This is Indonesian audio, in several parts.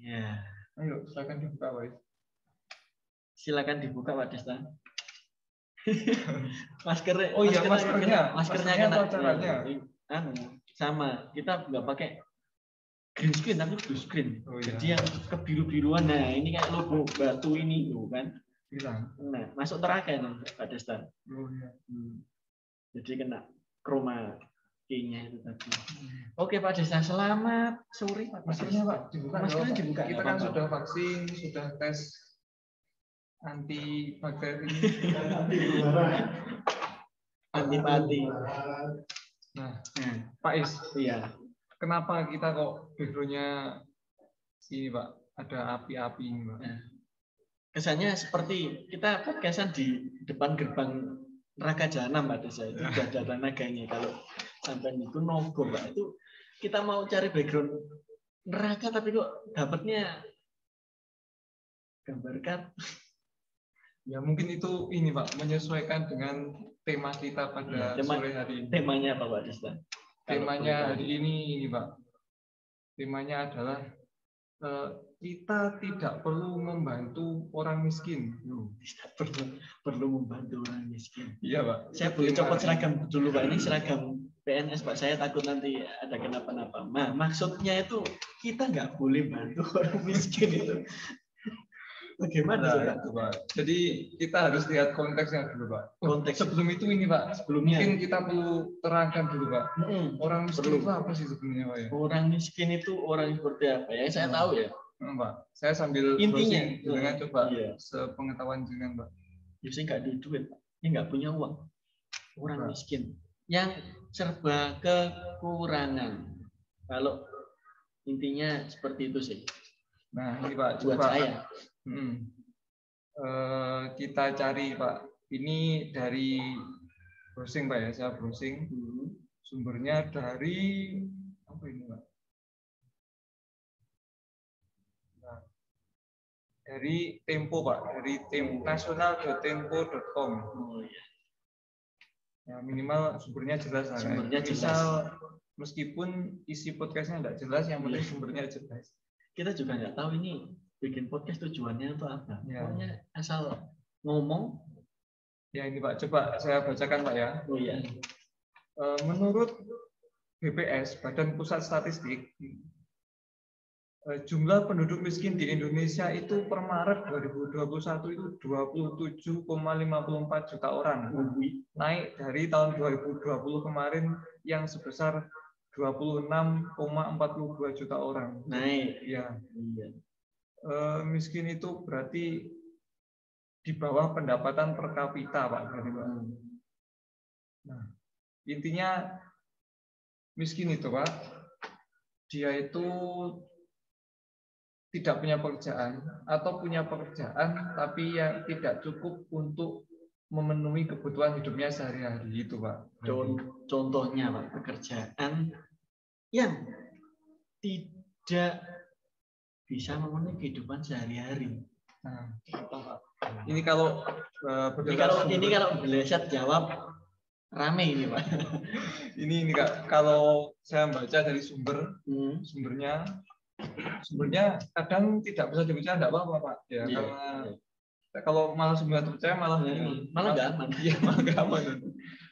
Ya, Ayo, silakan dibuka, Pak. Silakan dibuka Pak Desta. maskernya, Oh iya, maskernya. maskernya, Maskernya kena. atau caranya? Anu, sama. Kita nggak pakai green screen tapi blue screen. Oh iya. Jadi yang kebiru-biruan, nah ini kayak logo batu ini loh kan. Hilang. Nah, masuk terakhir Pak Desta. Oh iya. Hmm. Jadi kena chroma itu tadi. Oke Pak Desta, selamat sore Pak Maskernya. Pak, dibuka. Maskernya dibuka, Kita kan sudah vaksin, sudah tes anti bakteri. Antipati. Nah, Nah, Pak Is, iya. kenapa kita kok background-nya sini, Pak? Ada api-api ini, Pak. Nah, kesannya seperti kita podcastan di depan gerbang neraka jahanam Pak Desa itu sudah ada tenaganya kalau sampai itu nogo Pak itu kita mau cari background neraka tapi kok dapatnya gambarkan Ya mungkin itu ini Pak, menyesuaikan dengan tema kita pada Ya, tema- sore hari ini. temanya apa Pak Desta? Temanya hari ini ini Pak. Temanya adalah eh, kita tidak perlu membantu orang miskin. Tidak perlu perlu membantu orang miskin. Iya Pak. Saya boleh copot seragam dulu Pak ini seragam PNS Pak. Saya takut nanti ada kenapa-napa. Nah, maksudnya itu kita nggak boleh bantu orang miskin itu. Bagaimana Nah, itu, Pak. Jadi kita harus lihat konteksnya dulu Pak. Konteks Sebelum itu ini Pak, sebelumnya. mungkin kita perlu terangkan dulu Pak. Mm-mm. Orang miskin Perlu. itu apa sih sebenarnya Pak ya? Orang miskin itu orang seperti apa ya? Saya tahu ya. Hmm, Pak, saya sambil Intinya, dengan coba iya. sepengetahuan jenengan Pak. Biasanya nggak ada duit, Pak. Ini nggak punya uang. Orang Pak. miskin yang serba kekurangan. Kalau intinya seperti itu sih Nah, ini Pak, buat coba saya. Hmm. Eh, kita cari Pak. Ini dari browsing Pak ya, saya browsing. Hmm. Sumbernya dari apa ini Pak? Nah, dari Tempo Pak, dari tem nasional.tempo.com. Oh, iya. Ya, minimal sumbernya jelas lah. Sumbernya Misal, meskipun isi podcastnya tidak jelas, yang penting Iya. sumbernya jelas. Kita juga nggak tahu ini bikin podcast tujuannya itu apa. Ya. Pokoknya asal ngomong. Ya ini Pak, coba saya bacakan Pak ya. Oh iya. Eh, Menurut BPS, Badan Pusat Statistik, jumlah penduduk miskin di Indonesia itu per Maret 2021 itu 27,54 juta orang. Naik dari tahun 2020 kemarin yang sebesar 26,42 juta orang. Naik. Ya, Iya. eh, miskin itu berarti di bawah pendapatan per kapita, Pak. Hmm. intinya miskin itu pak dia itu tidak punya pekerjaan atau punya pekerjaan tapi yang tidak cukup untuk memenuhi kebutuhan hidupnya sehari-hari itu pak Con- Contohnya Pak, pekerjaan yang tidak bisa memenuhi kehidupan sehari-hari. nah, ini kalau eh, Ini kalau sumber- ini kalau Bleset jawab rame ini Pak. ini ini kak kalau saya baca dari sumber Hmm. sumbernya sumbernya kadang tidak bisa dipercaya tidak apa-apa pak ya Iya. karena kalau malah sumber terpercaya malah Iya. ini Malah nggak aman. Iya, malah nggak aman.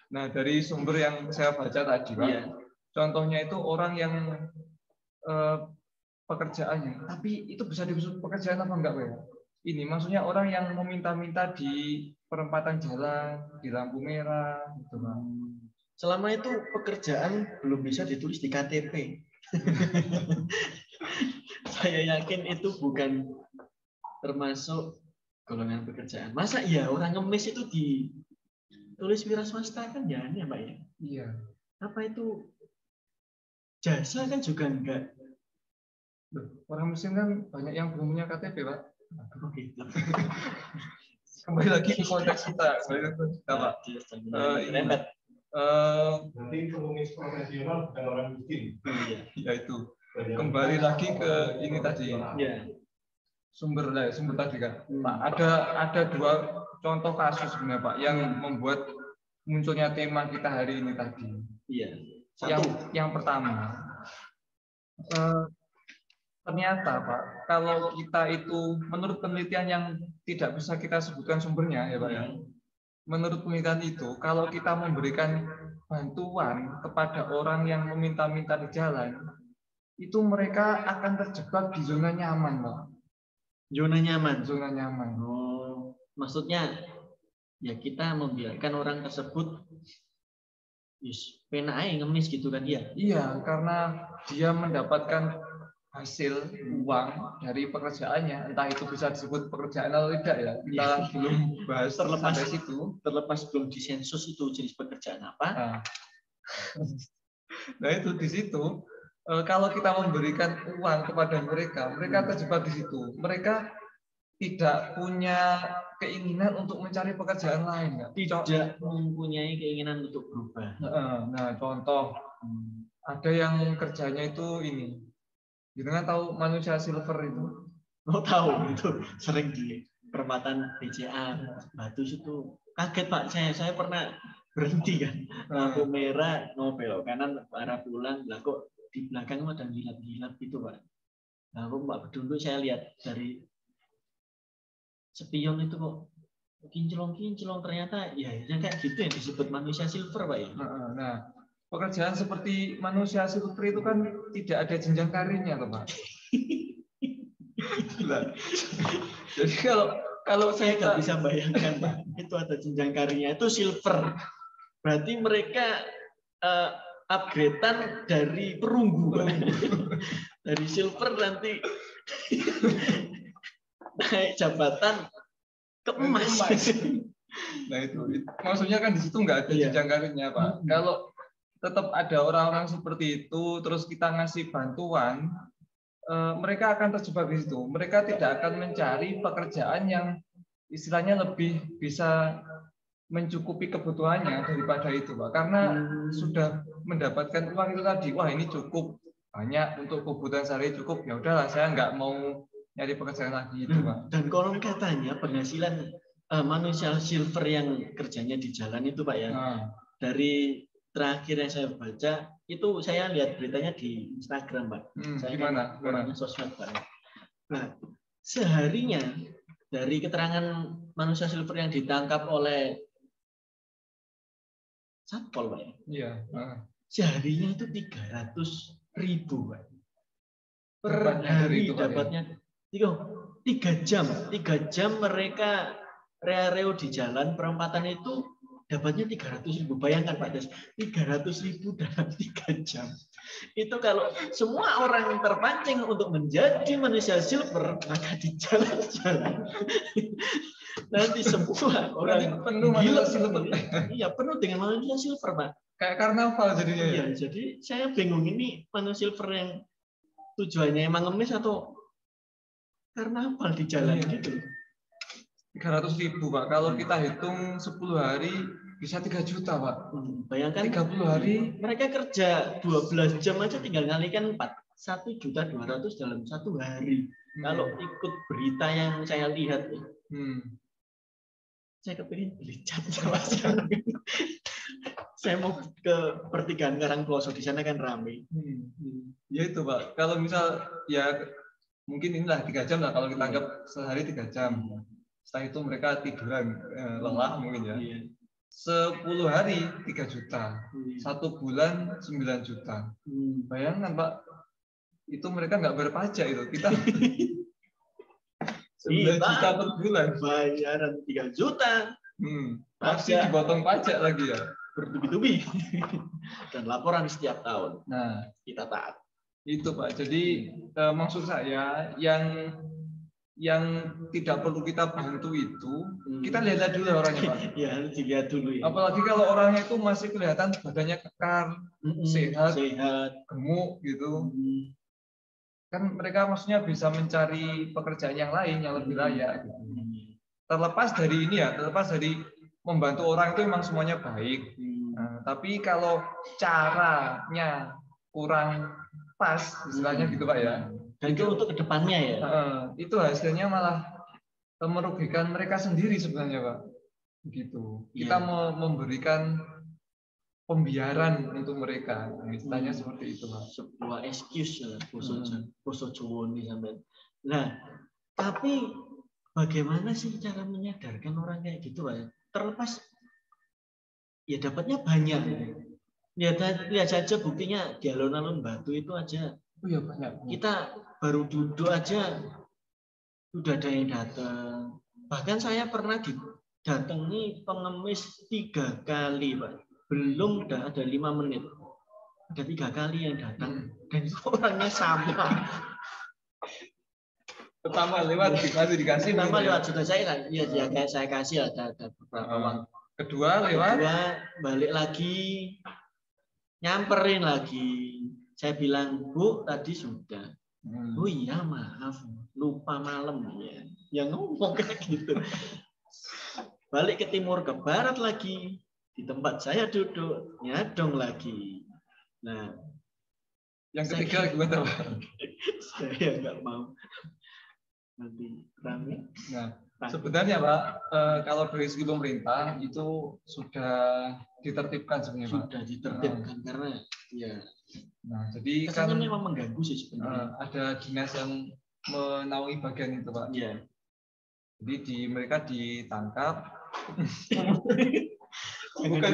Nah, dari sumber yang saya baca tadi, Pak, Iya. contohnya itu orang yang eh, pekerjaannya, tapi itu bisa disebut pekerjaan apa enggak, Pak? ya? Ini maksudnya orang yang meminta-minta di perempatan jalan, di lampu merah, gitu, Pak. Selama itu pekerjaan belum bisa ditulis di KTP. Saya yakin itu bukan termasuk golongan pekerjaan. Masa iya orang ngemis itu ditulis wira swasta kan ya aneh Pak ya. Iya. Apa itu jasa kan juga enggak. Loh, Orang muslim kan banyak yang belum punya KTP, Pak. Oh gitu. Kembali lagi ke konteks kita, kembali ke konteks kita, Pak. Eh, ini. Rempet. Eh, Berarti pengemis profesional bukan orang miskin. Iya. ya itu. Kembali lagi ke ini tadi. Iya. sumber lah, sumber tadi kan. Hmm. Pak, ada ada dua contoh kasus sebenarnya Pak yang membuat munculnya tema kita hari ini tadi. Iya. Yang Satu. yang pertama, eh, ternyata Pak, kalau kita itu menurut penelitian yang tidak bisa kita sebutkan sumbernya ya Pak ya. Menurut penelitian itu, kalau kita memberikan bantuan kepada orang yang meminta-minta di jalan, itu mereka akan terjebak di zona nyaman, Pak. Zona nyaman. Zona nyaman. Oh, maksudnya ya kita membiarkan orang tersebut Yes, pena aja ngemis gitu kan ya. Iya, karena dia mendapatkan hasil uang dari pekerjaannya, entah itu bisa disebut pekerjaan atau tidak ya. Kita Iya. belum bahas Terlepas- sampai situ. Terlepas belum disensus itu jenis pekerjaan apa. Nah, nah itu di situ kalau kita memberikan uang kepada mereka, mereka terjebak di situ. Mereka tidak punya keinginan untuk mencari pekerjaan lain. Co- Tidak mempunyai keinginan untuk berubah. Nah, contoh ada yang kerjanya itu ini. Gitu kan tahu manusia silver itu? Mau tahu itu sering di perempatan BCA Batu itu kaget Pak saya saya pernah berhenti kan lampu merah belok kanan arah pulang lah kok di belakang ada gilap-gilap gitu Pak. Nah, aku Pak dulu saya lihat dari spion itu kok kinclong-kinclong ternyata ya ya kayak gitu yang disebut manusia silver Pak ya. Heeh, Nah, pekerjaan seperti manusia silver itu kan tidak ada jenjang karirnya, toh, Pak. Jadi kalau Kalau saya nggak bisa bayangkan Pak, itu ada jenjang karirnya itu silver. Berarti mereka eh, upgradean dari perunggu, dari silver nanti naik jabatan ke emas. Emas. Nah itu, itu- maksudnya kan di situ nggak ada Iya. jenjang karirnya pak. Hmm. Kalau tetap ada orang-orang seperti itu, terus kita ngasih bantuan, eh, mereka akan terjebak di situ. Mereka tidak akan mencari pekerjaan yang istilahnya lebih bisa mencukupi kebutuhannya daripada itu pak. Karena Hmm. sudah mendapatkan uang itu tadi, wah ini cukup banyak untuk kebutuhan sehari cukup. Ya udahlah, saya nggak mau nyari pekerjaan lagi itu pak. Dan konon katanya penghasilan eh, manusia silver yang kerjanya di jalan itu Pak ya, Nah, dari terakhir yang saya baca itu saya lihat beritanya di Instagram Pak. hmm, Saya gimana? Gimana? orangnya sosmed Pak. Nah, seharinya dari keterangan manusia silver yang ditangkap oleh Satpol Pak ya, Iya. nah. Seharinya itu 300 ribu Pak. Per Dapatnya hari itu, ya? dapatnya tiga, tiga jam, tiga jam mereka reo-reo di jalan perempatan itu dapatnya 300 ribu. Bayangkan Pak Des, 300 ribu dalam tiga jam. Itu kalau semua orang yang terpancing untuk menjadi manusia silver, maka di jalan-jalan nanti semua orang penuh gila manusia silver. Iya, penuh dengan manusia silver, Pak. Kayak karnaval jadinya ya. Iya, jadi saya bingung ini manusia silver yang tujuannya emang ngemis atau karnaval di jalan Iya. gitu. 300 ribu Pak. Kalau kita hitung 10 hari bisa 3 juta Pak. Hmm, Bayangkan 30 hari mereka kerja 12 jam aja tinggal ngalikan 4 satu juta 200 dalam satu hari. Kalau ikut berita yang saya lihat, ya, hmm. saya kepingin beli cat sama. Saya mau ke pertigaan Karangploso di sana kan ramai. Hmm. Ya itu Pak. Kalau misal ya mungkin inilah tiga jam lah kalau kita anggap sehari tiga jam. Setelah itu mereka tiduran eh, lelah mungkin ya. Iya. 10 hari 3 juta. Satu bulan 9 juta. Hmm. Bayangkan Pak, itu mereka nggak berpajak itu. Kita 9 Iya, juta per bulan. Bayaran 3 juta Hmm. Pasti dipotong pajak lagi ya. Bertubi-tubi dan laporan setiap tahun Nah, kita taat. itu Pak. Jadi eh, maksud saya yang yang tidak perlu kita bantu itu Hmm. kita lihat dulu orangnya Pak. ya dilihat dulu ya. Apalagi kalau orangnya itu masih kelihatan badannya kekar, Mm-mm. sehat. sehat. gemuk gitu. Hmm. Kan mereka maksudnya bisa mencari pekerjaan yang lain yang lebih layak. gitu. Terlepas dari ini ya, terlepas dari membantu orang itu memang semuanya baik. Hmm. Nah, tapi kalau caranya kurang pas, istilahnya gitu Pak ya. Dan itu untuk ke depannya ya. itu hasilnya malah merugikan mereka sendiri sebenarnya Pak. Gitu. Kita Iya. mau memberikan pembiaran untuk mereka. Istilahnya seperti itu, Pak. sebuah excuse ya boso Hmm. Jawa ini sampai. Nah, tapi bagaimana sih cara menyadarkan orang kayak gitu, Pak? Terlepas ya dapatnya banyak. Lihat, lihat saja buktinya di alun-alun Batu itu aja Oh iya banyak. kita baru duduk aja sudah ada yang datang. Bahkan saya pernah didatangi pengemis tiga kali, Pak. Belum dah ada lima menit. Ada tiga kali yang datang dan orangnya sama. Pertama lewat dikasih dikasih. Pertama ya. lewat sudah saya kan, iya ya kayak saya kasih ada ada beberapa uang. Kedua lewat. Kedua balik lagi, nyamperin lagi. Saya bilang Bu tadi sudah. Hmm. Oh iya maaf lupa malam ya. Yang ngomong kayak gitu. Balik ke timur ke barat lagi di tempat saya duduk nyadong lagi. Nah Yang ketiga gimana, Pak? saya nggak mau nanti rame. Nah, Nah, sebenarnya Pak, eh, kalau dari segi pemerintah itu sudah ditertibkan sebenarnya Pak. sudah ditertibkan karena ya Nah, jadi kan memang mengganggu sih eh, sebenarnya. ada dinas yang menaungi bagian itu Pak. Iya. Jadi di mereka ditangkap. Bukan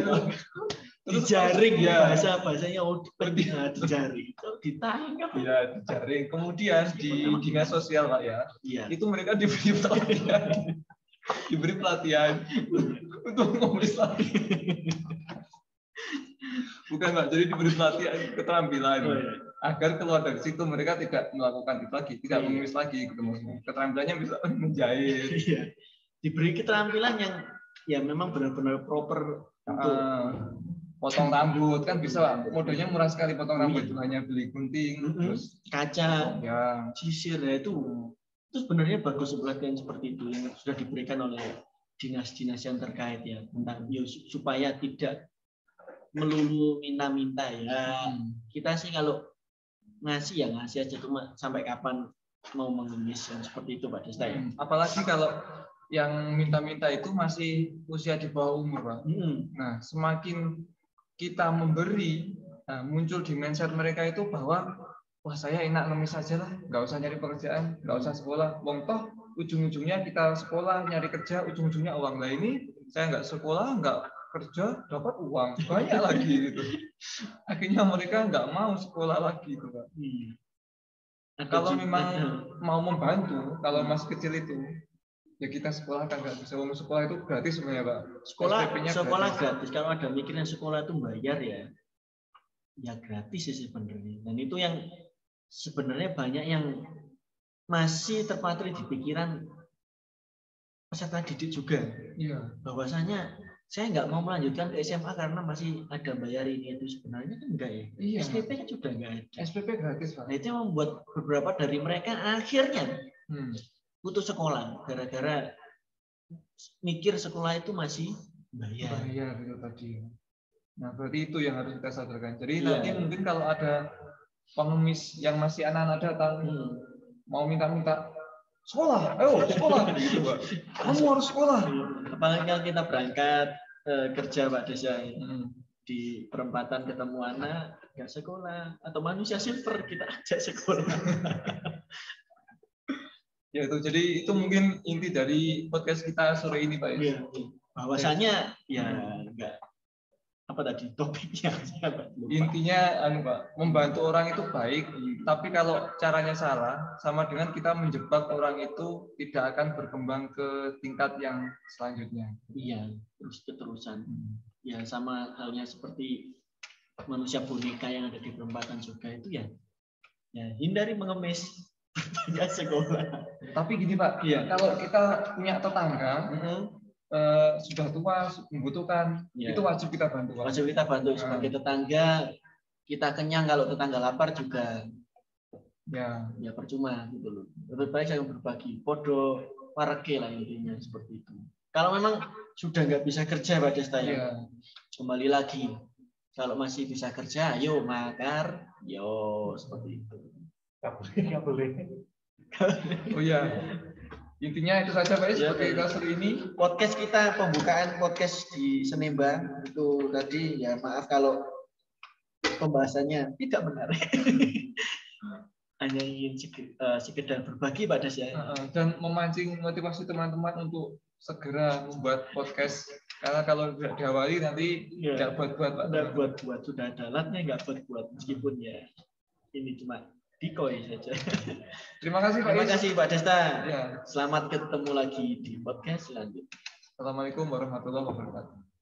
Terus- dijaring ya. bahasa bahasanya oh nah, dijaring itu ditangkap Ya, dijaring. Kemudian di dinas sosial Pak ya, iya itu mereka diberi pelatihan. diberi pelatihan untuk nulis lagi. Bukan Pak, jadi diberi pelatihan keterampilan. Oh, iya. agar keluar dari situ mereka tidak melakukan itu lagi, tidak Iya. menulis lagi gitu maksudnya. Keterampilannya bisa menjahit, Iya. diberi keterampilan yang ya memang benar-benar proper untuk eh, potong rambut kan bisa Pak. Modalnya murah sekali potong rambut Iya. itu hanya beli gunting Mm-mm. terus kaca ya sisir ya itu itu sebenarnya bagus pelatihan seperti itu yang sudah diberikan oleh dinas-dinas yang terkait ya tentang ya, su- supaya tidak melulu minta-minta ya hmm, kita sih kalau ngasih ya ngasih aja cuma sampai kapan mau mengemis yang seperti itu Pak Desta ya. hmm. apalagi kalau yang minta-minta itu masih usia di bawah umur Pak. Hmm. Nah, semakin kita memberi, nah, muncul di mindset mereka itu bahwa wah saya enak ngemis saja lah, nggak usah nyari pekerjaan, nggak usah sekolah. Wong toh ujung-ujungnya kita sekolah nyari kerja, ujung-ujungnya uang. Nah ini saya nggak sekolah, nggak kerja, dapat uang banyak lagi gitu. Akhirnya mereka nggak mau sekolah lagi gitu Pak. Hmm. Kalau memang mau membantu, kalau masih kecil itu ya kita sekolah kan nggak bisa. Wong sekolah itu gratis sebenarnya Pak. sekolah sekolah gratis. gratis. kalau ada mikirnya sekolah itu bayar ya ya gratis sih sebenarnya dan itu yang sebenarnya banyak yang masih terpatri di pikiran peserta didik juga Iya. bahwasanya saya nggak mau melanjutkan ke SMA karena masih ada bayar ini itu sebenarnya kan enggak ya Iya. SPP kan sudah enggak ada SPP gratis Pak. nah itu yang membuat beberapa dari mereka akhirnya Hmm. Putus sekolah gara-gara mikir sekolah itu masih bayar bayar itu tadi. Nah, berarti itu yang harus kita sadarkan. Jadi Iya. nanti mungkin kalau ada pengemis yang masih anak-anak datang Hmm. mau minta-minta sekolah, ayo sekolah gitu, Pak. Kamu harus sekolah. apalagi kalau kita berangkat eh, kerja Pak Desa Hmm. di perempatan ketemu anak nggak sekolah atau manusia silver kita ajak sekolah Ya itu jadi itu mungkin inti dari podcast kita sore ini, Pak. ya. Iya. bahwasanya ya nggak apa tadi topiknya. Intinya anu, Pak, membantu orang itu baik, tapi kalau caranya salah sama dengan kita menjebak orang itu tidak akan berkembang ke tingkat yang selanjutnya. iya terus keterusan ya sama halnya seperti manusia boneka yang ada di perempatan surga itu ya ya hindari mengemis banyak sekolah. Tapi gini Pak, Iya. kalau kita punya tetangga eh, sudah tua membutuhkan, Iya. itu wajib kita bantu. Pak. wajib kita bantu sebagai tetangga. Kita kenyang kalau tetangga lapar juga. Ya, ya percuma gitu loh. Lebih baik saya berbagi. Podo warga lah intinya seperti itu. Kalau memang sudah nggak bisa kerja Pak Desta ya ya. kembali lagi. Kalau masih bisa kerja ayo makar yo seperti itu Nggak boleh, nggak boleh. Oh ya, Intinya itu saja Pak Ya, sebagai Pak. kasur ini. podcast kita pembukaan podcast di Senemba itu tadi ya maaf kalau pembahasannya tidak menarik hanya ingin eh, sekedar berbagi pada saya dan memancing motivasi teman-teman untuk segera membuat podcast karena kalau tidak diawali nanti Ya. tidak buat-buat Pak. nggak buat buat sudah ada alatnya nggak buat buat meskipun ya ini cuma decoy saja Terima kasih Pak terima kasih Pak Desta Ya. selamat ketemu lagi di podcast selanjutnya Assalamualaikum warahmatullahi wabarakatuh.